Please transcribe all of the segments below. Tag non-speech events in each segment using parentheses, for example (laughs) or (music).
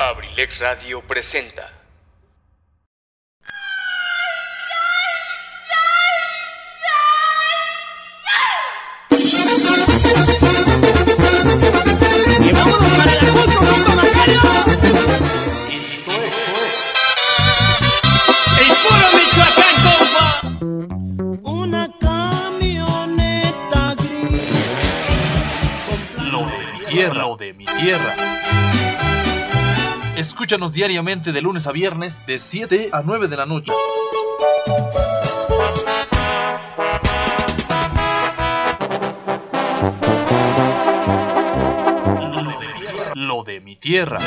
Abrilex Radio presenta. Lo de mi tierra, lo de mi tierra. Escúchanos diariamente de lunes a viernes de 7 a 9 de la noche. Lo de mi tierra. Lo de mi tierra.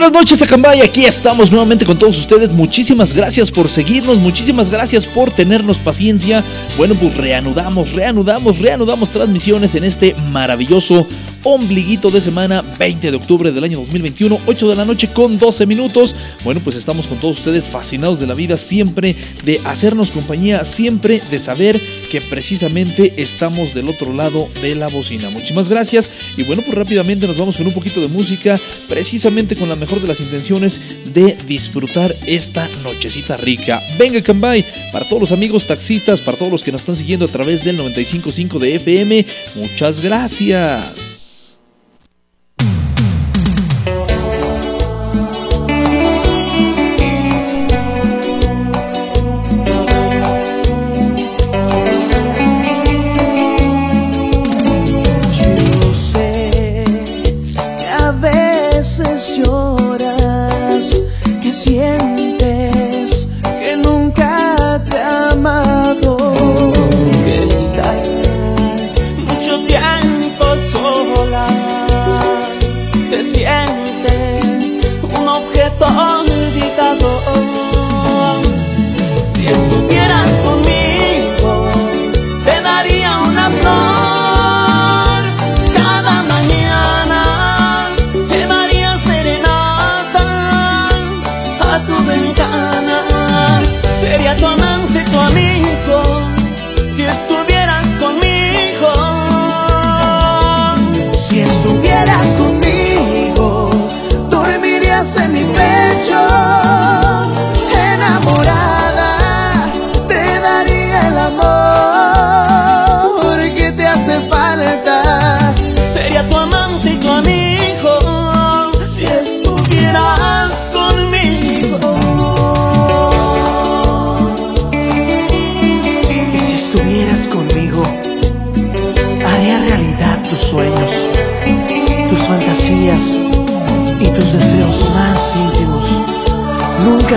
Buenas noches, Acambay. Aquí estamos nuevamente con todos ustedes. Muchísimas gracias por seguirnos. Muchísimas gracias por tenernos paciencia. Bueno, pues reanudamos, reanudamos, reanudamos transmisiones en este maravilloso ombliguito de semana 20 de octubre del año 2021, 8 de la noche con 12 minutos. Bueno, pues estamos con todos ustedes fascinados de la vida, siempre de hacernos compañía, siempre de saber que precisamente estamos del otro lado de la bocina. Muchísimas gracias. Y bueno, pues rápidamente nos vamos con un poquito de música, precisamente con la mejor de las intenciones de disfrutar esta nochecita rica. Venga, Cambay, para todos los amigos taxistas, para todos los que nos están siguiendo a través del 95.5 de FM, muchas gracias.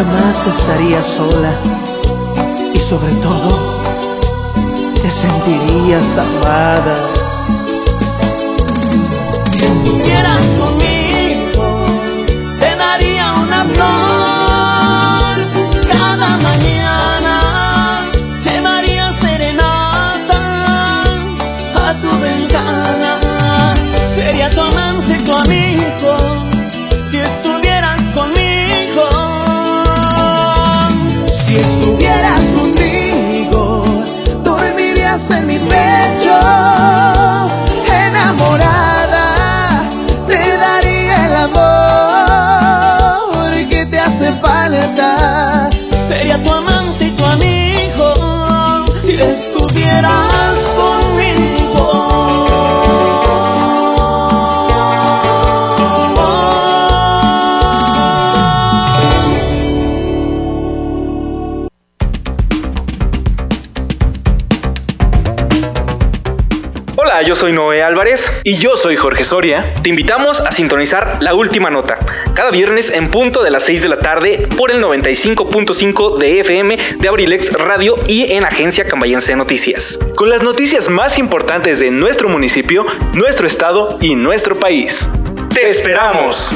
Más estarías sola y sobre todo te sentirías amada. Hola, yo soy Noé Álvarez. Y yo soy Jorge Soria. Te invitamos a sintonizar la última nota, cada viernes en punto de las 6 de la tarde por el 95.5 de FM de Abrilex Radio y en Agencia Cambayense Noticias. Con las noticias más importantes de nuestro municipio, nuestro estado y nuestro país. ¡Te esperamos!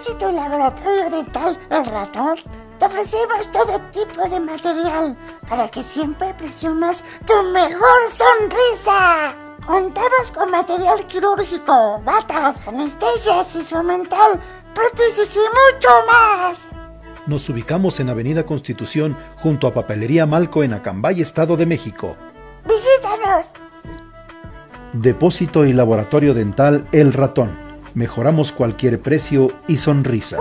El depósito laboratorio dental El Ratón te ofrecemos todo tipo de material para que siempre presumas tu mejor sonrisa. Contamos con material quirúrgico, batas, anestesias instrumental, prótesis y mucho más. Nos ubicamos en Avenida Constitución junto a Papelería Malco en Acambay, Estado de México. Visítanos. Depósito y Laboratorio Dental El Ratón. Mejoramos cualquier precio y sonrisa.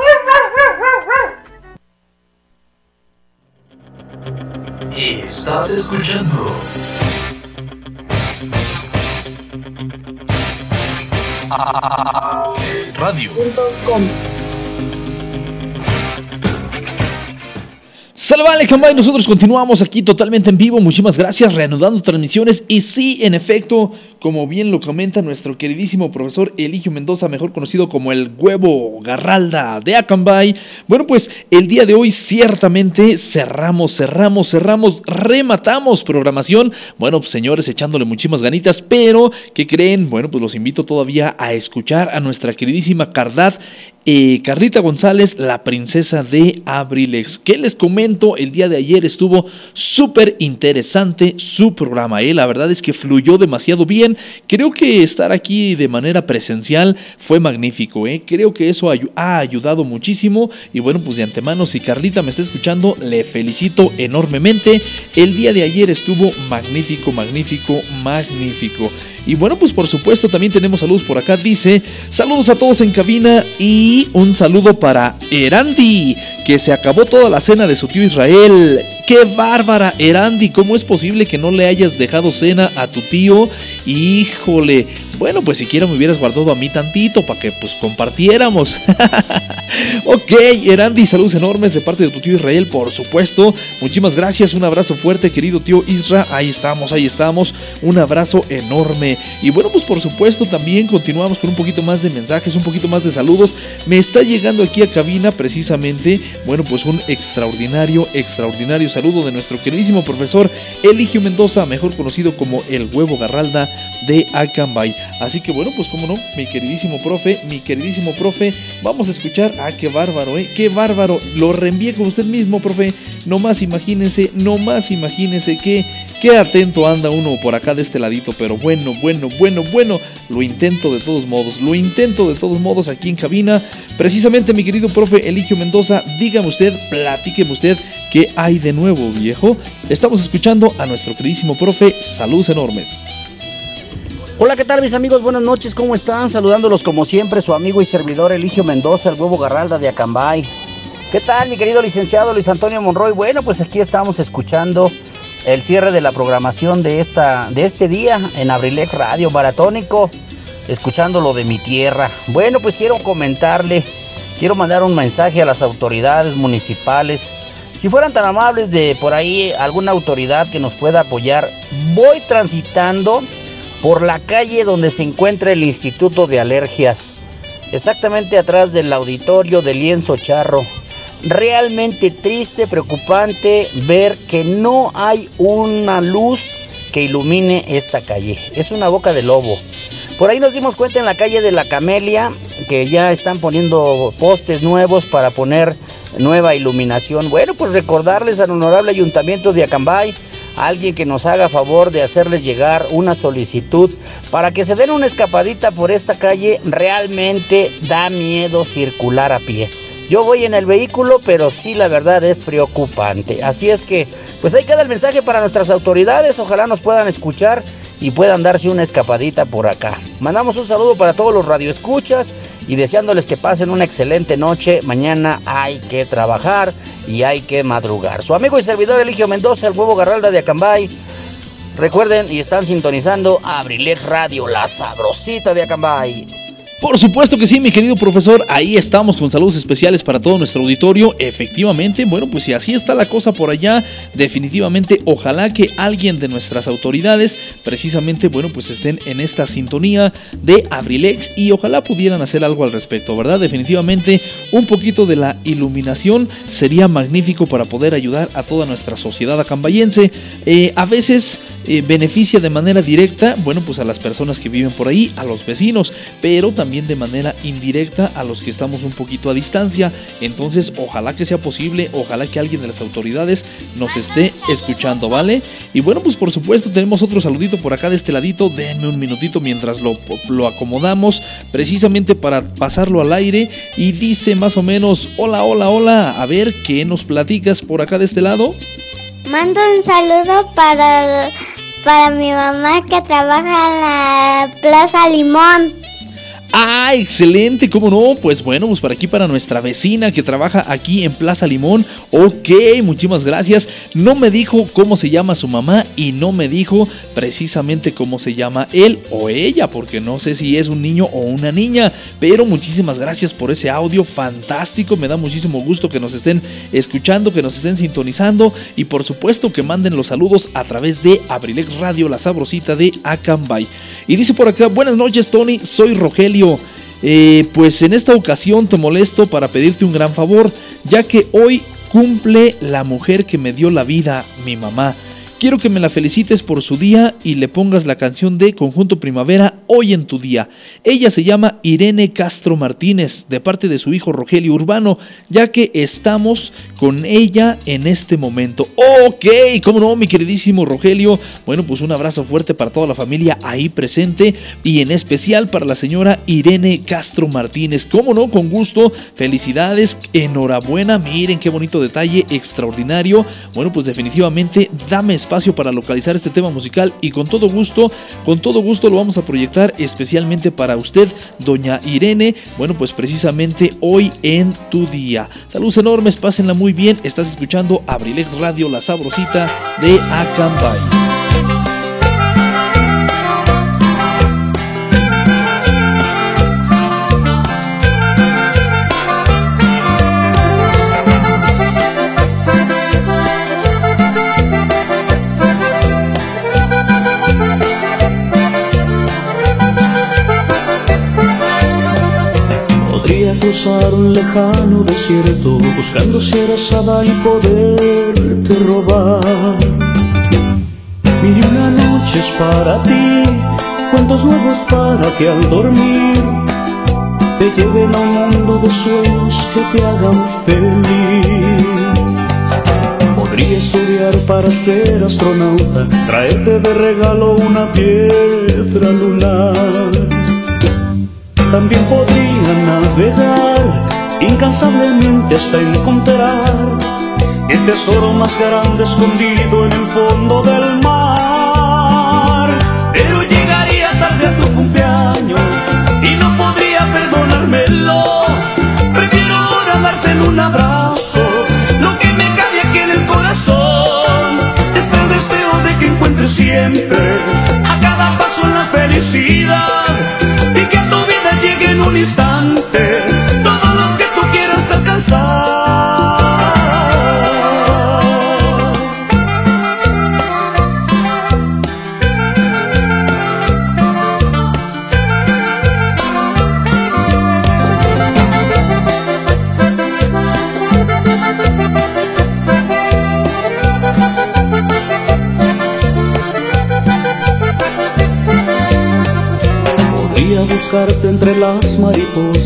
Estás escuchando Radio. Salvale, Cambay, nosotros continuamos aquí totalmente en vivo. Muchísimas gracias, reanudando transmisiones. Y sí, en efecto, como bien lo comenta nuestro queridísimo profesor Eligio Mendoza, mejor conocido como el huevo Garralda de Acambay. Bueno, pues el día de hoy ciertamente cerramos, cerramos, cerramos, rematamos programación. Bueno, pues, señores, echándole muchísimas ganitas, pero ¿qué creen? Bueno, pues los invito todavía a escuchar a nuestra queridísima Cardad Carlita González, la princesa de Abrilex. ¿Qué les comento? El día de ayer estuvo súper interesante su programa. ¿eh? La verdad es que fluyó demasiado bien. Creo que estar aquí de manera presencial fue magnífico. ¿eh? Creo que eso ha ayudado muchísimo. Y bueno, pues de antemano, si Carlita me está escuchando, le felicito enormemente. El día de ayer estuvo magnífico, magnífico, magnífico. Y bueno, pues por supuesto también tenemos saludos por acá. Dice, saludos a todos en cabina y un saludo para Erandi, que se acabó toda la cena de su tío Israel. ¡Qué bárbara, Erandi! ¿Cómo es posible que no le hayas dejado cena a tu tío? Híjole, bueno, pues siquiera me hubieras guardado a mí tantito para que pues compartiéramos. (laughs) ok, Erandi, saludos enormes de parte de tu tío Israel, por supuesto. Muchísimas gracias, un abrazo fuerte, querido tío Isra. Ahí estamos, ahí estamos. Un abrazo enorme. Y bueno, pues por supuesto también continuamos con un poquito más de mensajes, un poquito más de saludos. Me está llegando aquí a cabina precisamente, bueno, pues un extraordinario, extraordinario saludo de nuestro queridísimo profesor Eligio Mendoza, mejor conocido como el huevo garralda de Acambay. Así que bueno, pues como no, mi queridísimo profe, mi queridísimo profe, vamos a escuchar. Ah, qué bárbaro, ¿eh? Qué bárbaro. Lo reenvié con usted mismo, profe. No más imagínense, no más imagínense que, qué atento anda uno por acá de este ladito. Pero bueno, bueno, bueno, bueno. Lo intento de todos modos, lo intento de todos modos aquí en cabina. Precisamente, mi querido profe Eligio Mendoza, dígame usted, platíqueme usted qué hay de nuevo, viejo. Estamos escuchando a nuestro queridísimo profe. Saludos enormes. Hola, ¿qué tal mis amigos? Buenas noches, ¿cómo están? Saludándolos como siempre, su amigo y servidor Eligio Mendoza, el huevo Garralda de Acambay. ¿Qué tal, mi querido licenciado Luis Antonio Monroy? Bueno, pues aquí estamos escuchando el cierre de la programación de, esta, de este día en Abrilex Radio Maratónico, escuchando lo de mi tierra. Bueno, pues quiero comentarle, quiero mandar un mensaje a las autoridades municipales. Si fueran tan amables de por ahí alguna autoridad que nos pueda apoyar, voy transitando por la calle donde se encuentra el Instituto de Alergias, exactamente atrás del auditorio de Lienzo Charro. Realmente triste, preocupante ver que no hay una luz que ilumine esta calle. Es una boca de lobo. Por ahí nos dimos cuenta en la calle de la Camelia que ya están poniendo postes nuevos para poner nueva iluminación. Bueno, pues recordarles al honorable ayuntamiento de Acambay alguien que nos haga favor de hacerles llegar una solicitud para que se den una escapadita por esta calle. Realmente da miedo circular a pie. Yo voy en el vehículo, pero sí la verdad es preocupante. Así es que, pues ahí queda el mensaje para nuestras autoridades. Ojalá nos puedan escuchar y puedan darse una escapadita por acá. Mandamos un saludo para todos los radioescuchas y deseándoles que pasen una excelente noche. Mañana hay que trabajar y hay que madrugar. Su amigo y servidor Eligio Mendoza, el huevo Garralda de Acambay. Recuerden y están sintonizando Abrilex Radio, la sabrosita de Acambay. Por supuesto que sí, mi querido profesor. Ahí estamos con saludos especiales para todo nuestro auditorio. Efectivamente, bueno, pues si así está la cosa por allá, definitivamente ojalá que alguien de nuestras autoridades, precisamente, bueno, pues estén en esta sintonía de Abrilex y ojalá pudieran hacer algo al respecto, ¿verdad? Definitivamente un poquito de la iluminación sería magnífico para poder ayudar a toda nuestra sociedad acambayense. Eh, a veces eh, beneficia de manera directa, bueno, pues a las personas que viven por ahí, a los vecinos, pero también también de manera indirecta a los que estamos un poquito a distancia. Entonces, ojalá que sea posible, ojalá que alguien de las autoridades nos esté escuchando, ¿vale? Y bueno, pues por supuesto tenemos otro saludito por acá de este ladito. Denme un minutito mientras lo, lo acomodamos, precisamente para pasarlo al aire. Y dice más o menos, hola, hola, hola, a ver, ¿qué nos platicas por acá de este lado? Mando un saludo para, para mi mamá que trabaja en la Plaza Limón. Ah, excelente, ¿cómo no? Pues bueno, pues para aquí, para nuestra vecina que trabaja aquí en Plaza Limón. Ok, muchísimas gracias. No me dijo cómo se llama su mamá y no me dijo precisamente cómo se llama él o ella, porque no sé si es un niño o una niña. Pero muchísimas gracias por ese audio fantástico. Me da muchísimo gusto que nos estén escuchando, que nos estén sintonizando y por supuesto que manden los saludos a través de Abrilex Radio, la sabrosita de Acambay. Y dice por acá, buenas noches Tony, soy Rogelio eh, pues en esta ocasión te molesto para pedirte un gran favor, ya que hoy cumple la mujer que me dio la vida, mi mamá. Quiero que me la felicites por su día y le pongas la canción de Conjunto Primavera hoy en tu día. Ella se llama Irene Castro Martínez, de parte de su hijo Rogelio Urbano, ya que estamos con ella en este momento. Ok, cómo no, mi queridísimo Rogelio. Bueno, pues un abrazo fuerte para toda la familia ahí presente y en especial para la señora Irene Castro Martínez. Cómo no, con gusto. Felicidades, enhorabuena. Miren qué bonito detalle, extraordinario. Bueno, pues definitivamente dame para localizar este tema musical y con todo gusto, con todo gusto lo vamos a proyectar especialmente para usted, doña Irene. Bueno, pues precisamente hoy en tu día. Saludos enormes, pásenla muy bien. Estás escuchando Abrilex Radio, la sabrosita de Acambay. Cruzar un lejano desierto buscando sierra y poderte robar. Mil una noche es para ti, cuentos nuevos para que al dormir te lleven a un mundo de sueños que te hagan feliz. Podría estudiar para ser astronauta, traerte de regalo una piedra lunar también podría navegar incansablemente hasta encontrar el tesoro más grande escondido en el fondo del mar. Pero llegaría tarde a tu cumpleaños y no podría perdonármelo. Prefiero ahora darte en un abrazo lo que me cabe aquí en el corazón. Es el deseo de que encuentres siempre a cada paso la felicidad y que tu llegue en un instante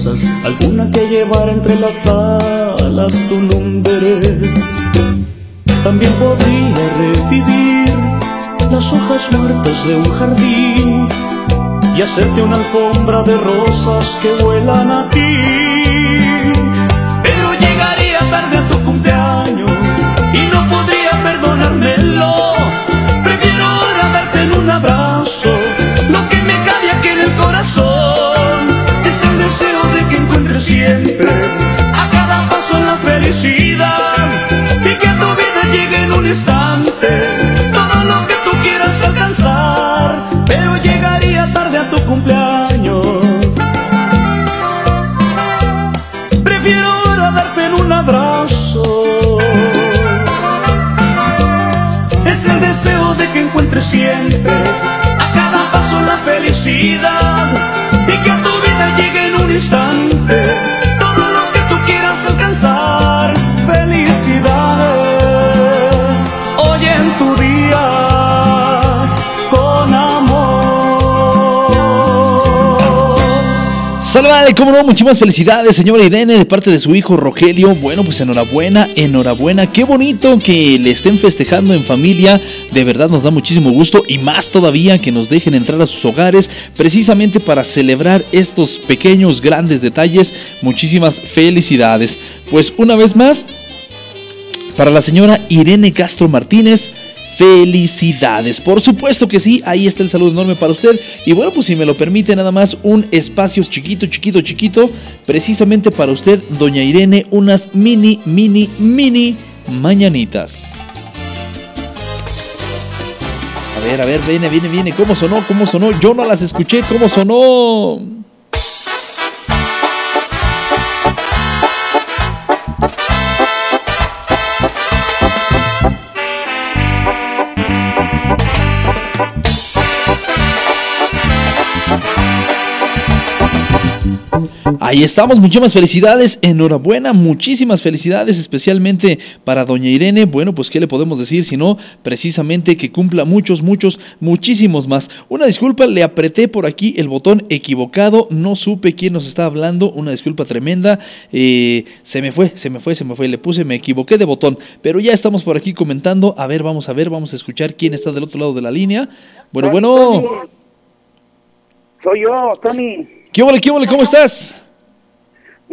alguna que llevara entre las alas tu nombre. También podría revivir las hojas muertas de un jardín y hacerte una alfombra de rosas que vuelan a ti. Pero llegaría tarde a tu cumpleaños y no podría perdonármelo. Prefiero ahora darte en un abrazo un instante todo lo que tú quieras alcanzar. Pero llegaría tarde a tu cumpleaños. Prefiero ahora darte un abrazo. Es el deseo de que encuentres siempre paso la felicidad y que cómo no, muchísimas felicidades, señora Irene, de parte de su hijo Rogelio. Bueno, pues enhorabuena, enhorabuena. Qué bonito que le estén festejando en familia. De verdad nos da muchísimo gusto y más todavía que nos dejen entrar a sus hogares precisamente para celebrar estos pequeños, grandes detalles. Muchísimas felicidades. Pues una vez más, para la señora Irene Castro Martínez felicidades. Por supuesto que sí, ahí está el saludo enorme para usted. Y bueno, pues si me lo permite, nada más un espacio chiquito, chiquito, chiquito, precisamente para usted, doña Irene, unas mini, mini, mini mañanitas. A ver, a ver, viene, viene, viene. ¿Cómo sonó? ¿Cómo sonó? Yo no las escuché. ¿Cómo sonó? Ahí estamos, muchísimas felicidades, enhorabuena, muchísimas felicidades, especialmente para doña Irene. Bueno, pues qué le podemos decir, si no, precisamente que cumpla muchos, muchos, muchísimos más. Una disculpa, le apreté por aquí el botón equivocado, no supe quién nos está hablando, una disculpa tremenda, eh, se me fue, se me fue, se me fue, le puse, me equivoqué de botón, pero ya estamos por aquí comentando, a ver, vamos a ver, vamos a escuchar quién está del otro lado de la línea. Bueno, bueno. Soy yo, Tony. ¿Qué ole, qué ole, cómo estás?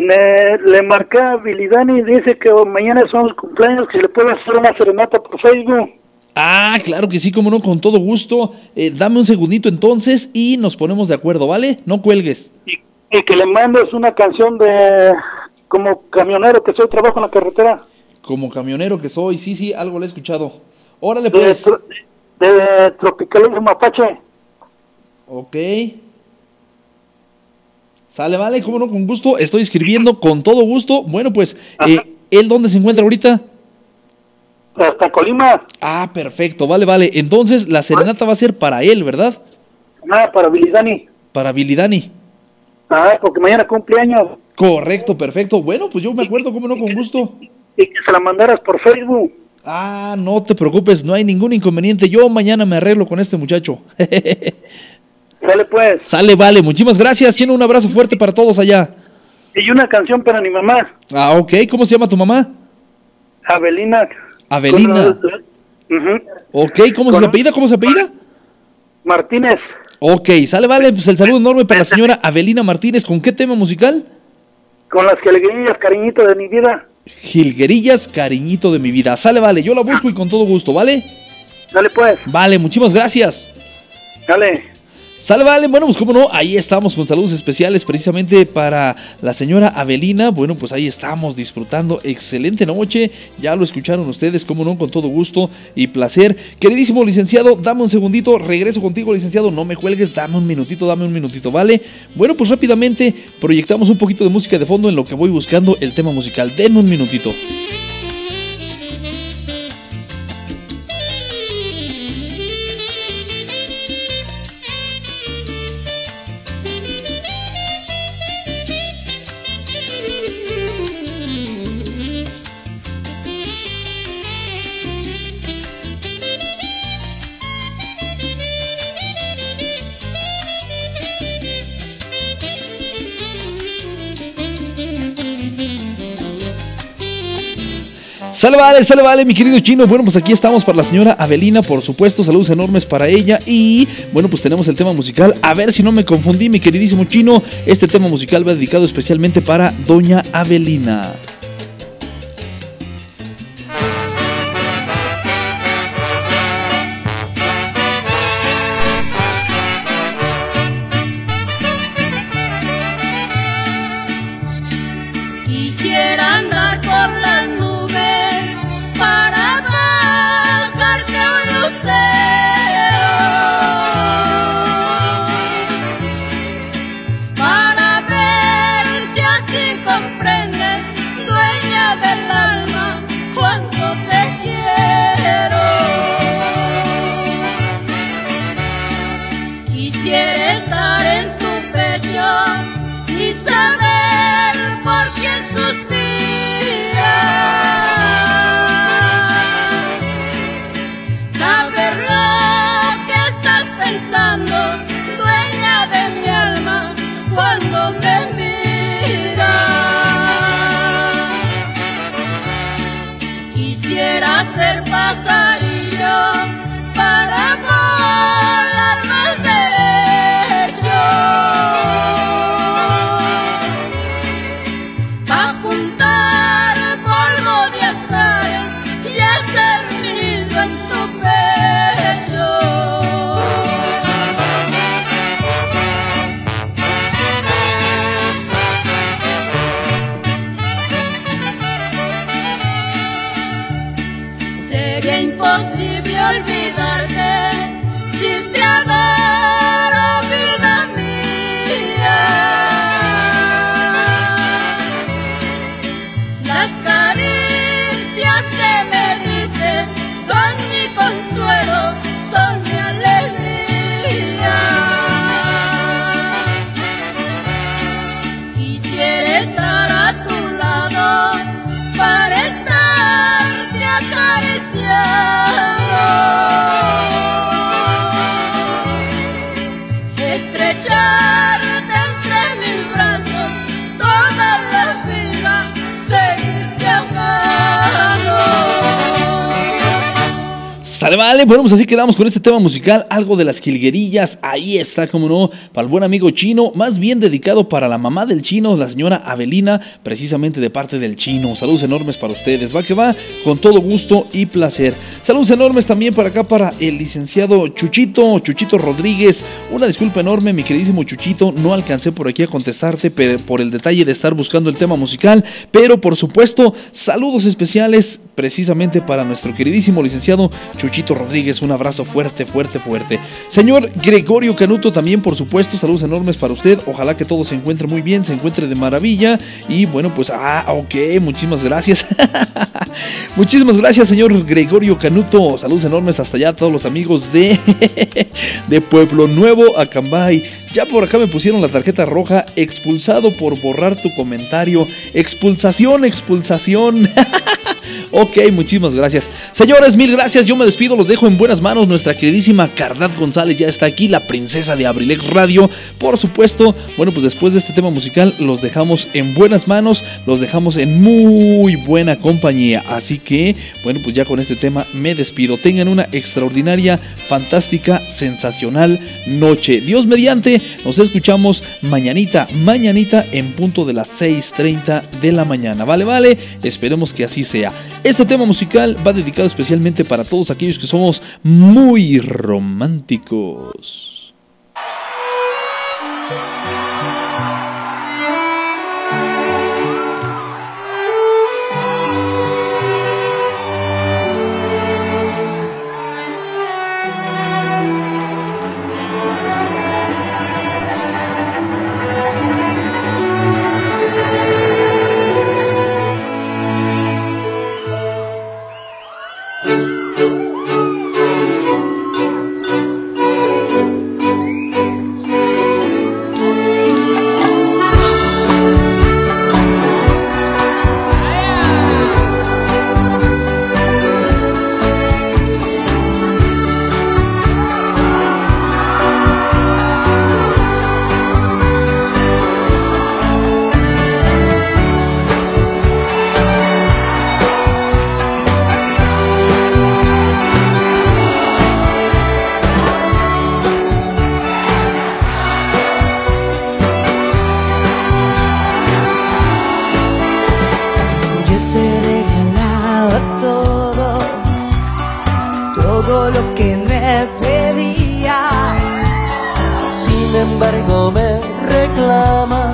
Me, le marqué a Bilidani y dice que mañana son los cumpleaños, que se le puede hacer una serenata por Facebook. Ah, claro que sí, como no, con todo gusto. Eh, dame un segundito entonces y nos ponemos de acuerdo, ¿vale? No cuelgues. Y, que le mandes una canción de como camionero que soy, trabajo en la carretera. Como camionero que soy, sí, sí, algo le he escuchado. Órale, pues. De, de Tropicalismo Apache. Ok. Sale, vale, cómo no, con gusto. Estoy escribiendo con todo gusto. Bueno, pues, eh, ¿él dónde se encuentra ahorita? Hasta Colima. Ah, perfecto, vale, vale. Entonces, la serenata va a ser para él, ¿verdad? Ah, para Billy Para Billy Dani. Ah, porque mañana cumpleaños. Correcto, perfecto. Bueno, pues yo me acuerdo, cómo no, con gusto. Y que se la mandaras por Facebook. Ah, no te preocupes, no hay ningún inconveniente. Yo mañana me arreglo con este muchacho. (laughs) Sale pues. Sale, vale. Muchísimas gracias. Tiene un abrazo fuerte para todos allá. Y una canción para mi mamá. Ah, ok. ¿Cómo se llama tu mamá? Avelina. Avelina. Ok, ¿cómo se apellida? ¿Cómo se apellida? Martínez. Ok, sale, vale. Pues el saludo enorme para la señora Avelina Martínez. ¿Con qué tema musical? Con las jilguerillas, cariñito de mi vida. Jilguerillas, cariñito de mi vida. Sale, vale. Yo la busco y con todo gusto, ¿vale? Dale pues. Vale, muchísimas gracias. Dale. Salve, vale. Bueno, pues cómo no, ahí estamos con saludos especiales precisamente para la señora Avelina. Bueno, pues ahí estamos disfrutando. Excelente noche. Ya lo escucharon ustedes, cómo no, con todo gusto y placer. Queridísimo licenciado, dame un segundito. Regreso contigo, licenciado. No me cuelgues, dame un minutito, dame un minutito, ¿vale? Bueno, pues rápidamente proyectamos un poquito de música de fondo en lo que voy buscando el tema musical. Denme un minutito. Sale vale, sale vale, mi querido chino. Bueno, pues aquí estamos para la señora Avelina, por supuesto. Saludos enormes para ella. Y bueno, pues tenemos el tema musical. A ver si no me confundí, mi queridísimo chino. Este tema musical va dedicado especialmente para Doña Avelina. Bueno, pues así quedamos con este tema musical, algo de las jilguerillas. Ahí está, como no, para el buen amigo chino, más bien dedicado para la mamá del chino, la señora Avelina, precisamente de parte del chino. Saludos enormes para ustedes. Va que va, con todo gusto y placer. Saludos enormes también para acá para el licenciado Chuchito, Chuchito Rodríguez. Una disculpa enorme, mi queridísimo Chuchito. No alcancé por aquí a contestarte por el detalle de estar buscando el tema musical. Pero por supuesto, saludos especiales precisamente para nuestro queridísimo licenciado Chuchito Rodríguez. Un abrazo fuerte, fuerte, fuerte. Señor Gregorio Canuto, también por supuesto, saludos enormes para usted. Ojalá que todo se encuentre muy bien, se encuentre de maravilla. Y bueno, pues, ah, ok, muchísimas gracias. (laughs) muchísimas gracias, señor Gregorio Canuto. Saludos enormes hasta allá a todos los amigos de, (laughs) de Pueblo Nuevo, Acambay. Ya por acá me pusieron la tarjeta roja, expulsado por borrar tu comentario. Expulsación, expulsación. (laughs) ok, muchísimas gracias. Señores, mil gracias. Yo me despido, los dejo en buenas manos. Nuestra queridísima Cardat González ya está aquí, la princesa de Abrilex Radio. Por supuesto, bueno, pues después de este tema musical, los dejamos en buenas manos, los dejamos en muy buena compañía. Así que, bueno, pues ya con este tema me despido. Tengan una extraordinaria, fantástica, sensacional noche. Dios mediante. Nos escuchamos mañanita, mañanita en punto de las 6.30 de la mañana. Vale, vale, esperemos que así sea. Este tema musical va dedicado especialmente para todos aquellos que somos muy románticos. Si te olvidas.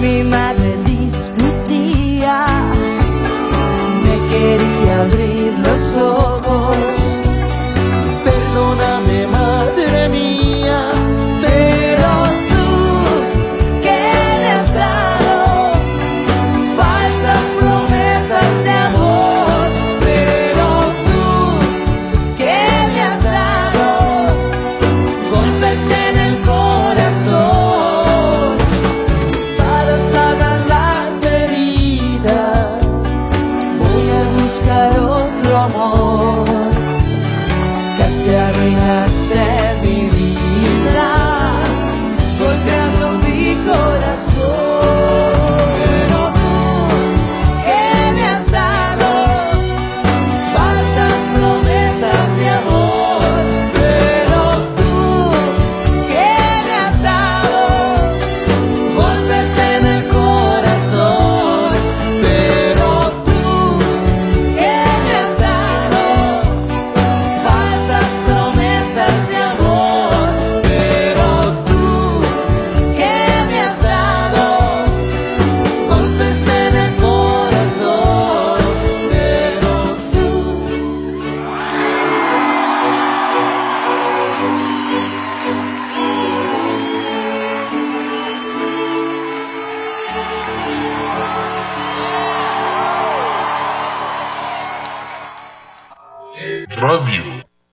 Mi madre discutía, me quería abrir los ojos.